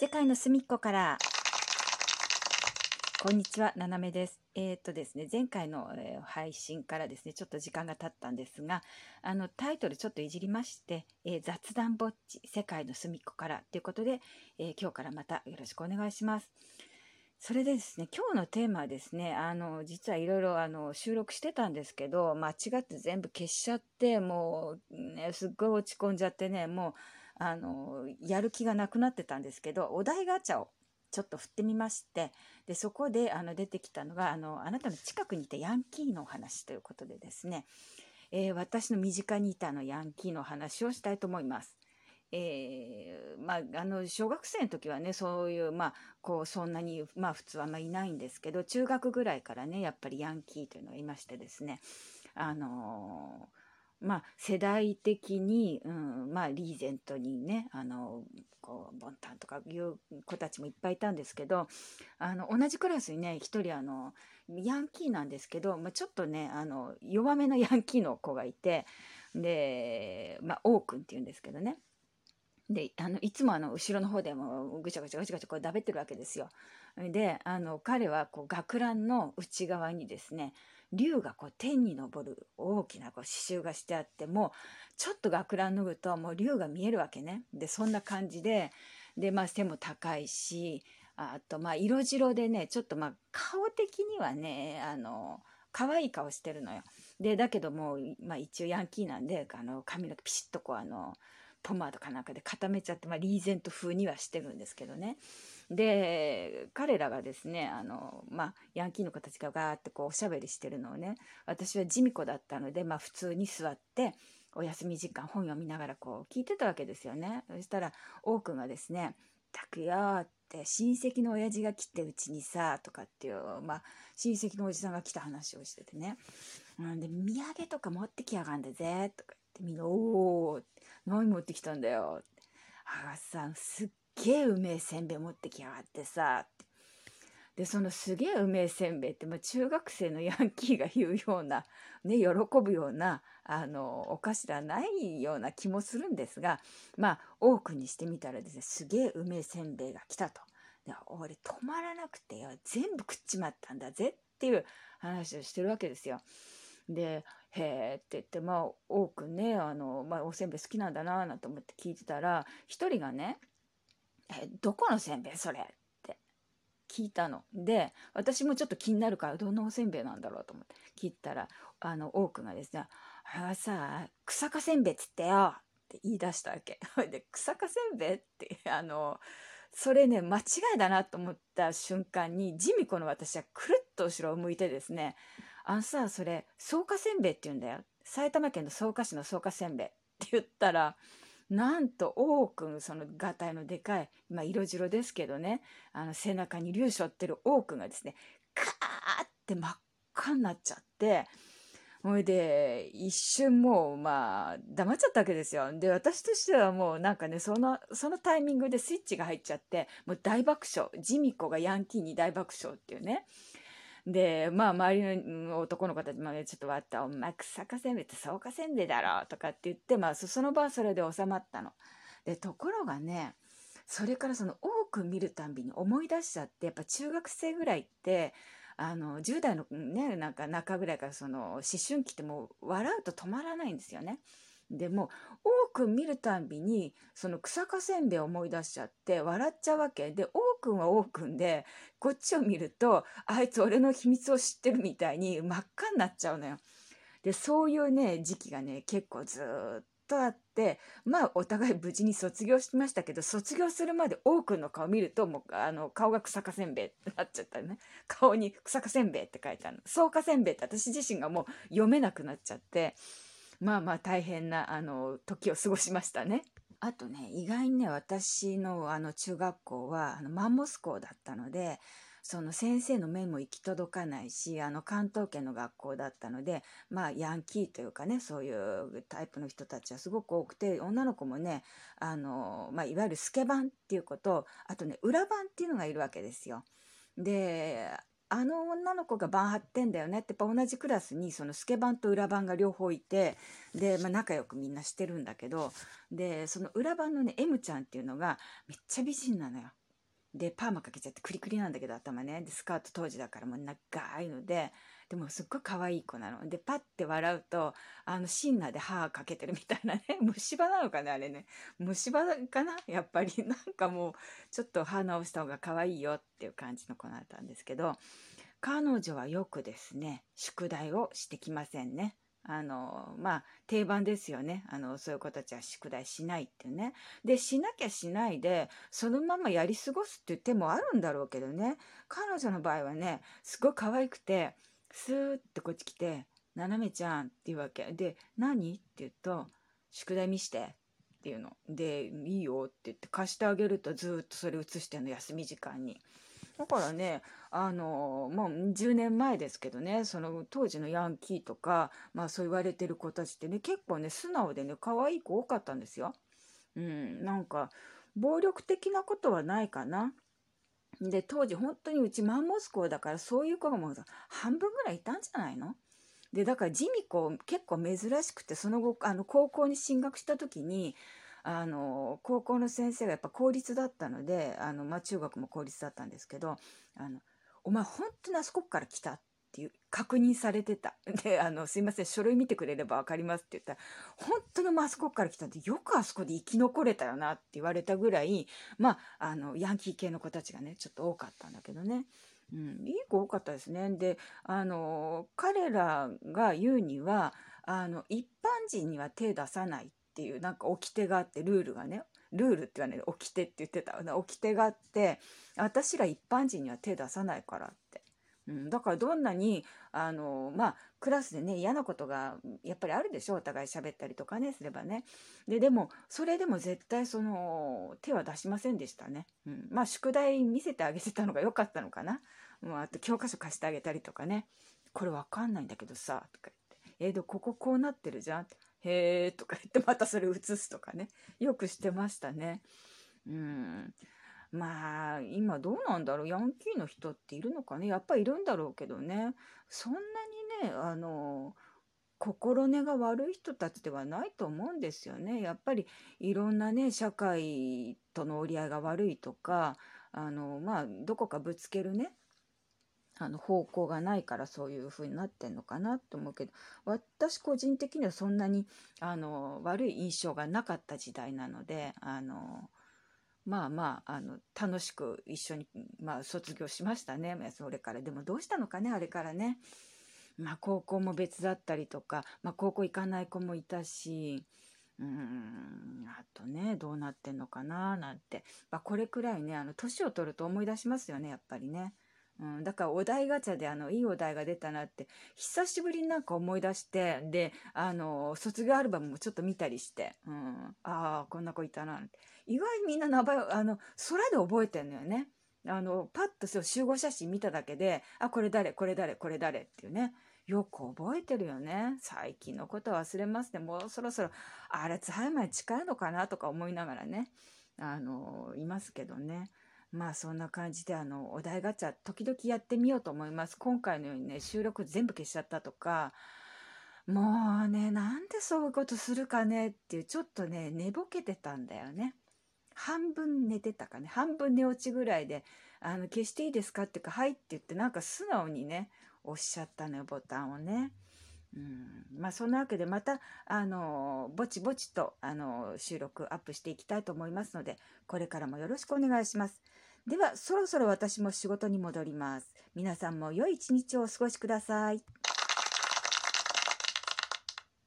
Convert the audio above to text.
世界の隅っこからこんにちは、ななめです。えー、っとですね、前回の、えー、配信からですね、ちょっと時間が経ったんですが、あの、タイトルちょっといじりまして、えー、雑談ぼっち、世界の隅っこからということで、え今日からまたよろしくお願いします。それでですね、今日のテーマはですね、あの、実はいろいろあの収録してたんですけど、間違って全部消しちゃって、もう、ね、すっごい落ち込んじゃってね、もう、あの、やる気がなくなってたんですけど、お題ガチャをちょっと振ってみましてでそこであの出てきたのがあのあなたの近くにいたヤンキーの話ということでですね、えー、私の身近にいたのヤンキーの話をしたいと思います。えー、まあ、あの小学生の時はねそういう、まあ、こうそんなに、まあ、普通はあんまいないんですけど中学ぐらいからねやっぱりヤンキーというのがいましてですねあのーまあ、世代的に、うんまあ、リーゼントにねあのこうボンタンとかいう子たちもいっぱいいたんですけどあの同じクラスにね一人あのヤンキーなんですけど、まあ、ちょっとねあの弱めのヤンキーの子がいてで、まあ、王くんっていうんですけどね。であのいつもあの後ろの方でもぐちゃぐちゃぐちゃぐちゃこうだべってるわけですよ。であの彼はこう学ランの内側にですね竜がこう天に昇る大きなこう刺繍がしてあってもうちょっと学ラン脱ぐともう竜が見えるわけね。でそんな感じでで、まあ、背も高いしあとまあ色白でねちょっとまあ顔的にはねあの可愛い顔してるのよ。でだけども、まあ、一応ヤンキーなんであの髪の毛ピシッとこうあのポマードかなんかで固めちゃって、まあ、リーゼント風にはしてるんですけどね。で彼らがですねあの、まあ、ヤンキーの子たちがガーってこうおしゃべりしてるのをね私は地味子だったので、まあ、普通に座ってお休み時間本読みながらこう聞いてたわけですよね。そしたら王くんがですね「たくよ」って親戚の親父が来てうちにさとかっていう、まあ、親戚のおじさんが来た話をしててね「うん、で土産とか持ってきやがんだぜ」とかってみんな「おお何持ってきたんだよ」あさんすっげえうめえせんべい持ってきやがってさでそのすげえうめえせんべいって、まあ、中学生のヤンキーが言うような、ね、喜ぶようなあのお菓子ではないような気もするんですがまあ多くにしてみたらですねすげえうめえせんべいが来たと。で俺止まらなくてよ全部食っちまったんだぜっていう話をしてるわけですよ。で「へえ」って言ってまあ多くねあの、まあ、おせんべい好きなんだななんて思って聞いてたら一人がねえ、どこのせんべいそれって聞いたの。で、私もちょっと気になるから、どんなおせんべいなんだろうと思って聞いたら、あの、多くがですね、あれはさ、草加せんべいっつってよって言い出したわけ。で、草加せんべいって、あの、それね、間違いだなと思った瞬間に、地味子の私はくるっと後ろを向いてですね、あのさ、それ、草加せんべいって言うんだよ。埼玉県の草加市の草加せんべいって言ったら、なんと王くんそのがたいのでかい、まあ、色白ですけどねあの背中に竜背負ってる王くんがですねカーって真っ赤になっちゃってほいで一瞬もうまあ黙っちゃったわけですよ。で私としてはもうなんかねそのそのタイミングでスイッチが入っちゃってもう大爆笑ジミコがヤンキーに大爆笑っていうね。で、まあ、周りの男の子たちもね、ちょっと割った、お前、草加せんべいって草加せんべいだろとかって言って、まあ、その場はそれで収まったの。で、ところがね、それからその多く見るたんびに思い出しちゃって、やっぱ中学生ぐらいって、あの、10代のね、なんか中ぐらいからその思春期ってもう笑うと止まらないんですよね。でも多く見るたんびにその草加せんべいを思い出しちゃって笑っちゃうわけ。で王くんは王くんでこっちを見るとあいつ俺の秘密を知ってるみたいに真っ赤になっちゃうのよ。でそういうね時期がね結構ずっとあってまあお互い無事に卒業しましたけど卒業するまで王くんの顔見るともうあの顔が草加せんべいってなっちゃったね。顔に草加せんべいって書いてあるの。草加せんべいって私自身がもう読めなくなっちゃって。まあまあ大変なあの時を過ごしましたね。あとね意外にね私のあの中学校はあのマンモス校だったのでその先生の目も行き届かないしあの関東圏の学校だったのでまあヤンキーというかねそういうタイプの人たちはすごく多くて女の子もねあの、まあ、いわゆるスケバンっていうことあとね裏番っていうのがいるわけですよ。であの女の子が番張ってんだよねってやっぱ同じクラスにそのスケバンと裏番が両方いてで、まあ、仲良くみんなしてるんだけどでその裏番のね M ちゃんっていうのがめっちゃ美人なのよ。でパーマかけちゃってクリクリなんだけど頭ねでスカート当時だからもう長いのででもすっごい可愛い子なの。でパッて笑うとあのシンナーで歯かけてるみたいなね。虫歯なのかねあれね。虫歯かな？やっぱり。なんかもうちょっと歯直した方が可愛いよっていう感じの子だったんですけど彼女はよくですね宿題をしてきませんね。あのまあ定番ですよね。あのそういう子たちは宿題しないってね。でしなきゃしないでそのままやり過ごすっていう手もあるんだろうけどね。彼女の場合はねすごい可愛くてスーってこっち来て「ななめちゃん」って言うわけで「何?」って言うと「宿題見して」っていうので「いいよ」って言って貸してあげるとずっとそれ写してんの休み時間に。だからねあのもう10年前ですけどねその当時のヤンキーとか、まあ、そう言われてる子たちってね結構ね素直でね可愛い子多かったんですよ。うん、なんか暴力的なことはないかな。で当時本当にうちマンモス校だからそういう子がもう半分ぐらいいたんじゃないの？でだから地味子結構珍しくてその後あの高校に進学した時にあの高校の先生がやっぱ公立だったのであの、まあ、中学も公立だったんですけど「あのお前本当にあそこから来た」ってっていう確認されてた。で、あの、すいません、書類見てくれれば分かりますって言ったら、本当にあそこから来たんで、よくあそこで生き残れたよなって言われたぐらい、まあ、あの、ヤンキー系の子たちがね、ちょっと多かったんだけどね。うん、いい子多かったですね。で、あの、彼らが言うには、あの、一般人には手出さないっていう、なんか掟があって、ルールがね、ルールって言わないで、掟って言ってた。掟があって、私ら一般人には手出さないから。うん、だからどんなにあのまあクラスでね嫌なことがやっぱりあるでしょお互い喋ったりとかねすればね。ででもそれでも絶対その手は出しませんでしたね、うん、まあ宿題見せてあげてたのが良かったのかな、もうあと教科書貸してあげたりとかね。これわかんないんだけどさとか言って「えー、でこここうなってるじゃん」へえ」とか言ってまたそれ写すとかね。よくしてましたね。うん。まあ、今どうなんだろう。ヤンキーの人っているのかね。やっぱいるんだろうけどね。そんなにね、あの、心根が悪い人たちではないと思うんですよね。やっぱりいろんなね、社会との折り合いが悪いとか、あの、まあ、どこかぶつけるね、あの方向がないからそういう風になってんのかなと思うけど私個人的にはそんなにあの悪い印象がなかった時代なのであのまあまあ、あの、楽しく一緒に、まあ、卒業しましたね。それから。でもどうしたのかね、あれからね。まあ、高校も別だったりとか、まあ、高校行かない子もいたし、うん、あとね、どうなってんのかな、なんて。まあ、これくらいね、あの、年を取ると思い出しますよね、やっぱりね。うん、だからお題ガチャであのいいお題が出たなって久しぶりになんか思い出してであの卒業アルバムもちょっと見たりして、うん、ああこんな子いたなって。意外にみんな名前あの空で覚えてんのよね。あのパッとそう集合写真見ただけであこれ誰これ誰これ誰っていうね。よく覚えてるよね。最近のこと忘れますね。もうそろそろあれツハイマン近いのかなとか思いながらね。あのいますけどね。まあそんな感じであのお題ガチャ時々やってみようと思います今回のようにね収録全部消しちゃったとかもうねなんでそういうことするかねっていうちょっとね寝ぼけてたんだよね半分寝てたかね半分寝落ちぐらいで「あの消していいですか?」っていうか「はい」って言ってなんか素直にねおっしゃったのよボタンをね。うんまあそんなわけでまたあのぼちぼちとあの収録アップしていきたいと思いますのでこれからもよろしくお願いします。ではそろそろ私も仕事に戻ります。皆さんも良い一日をお過ごしください。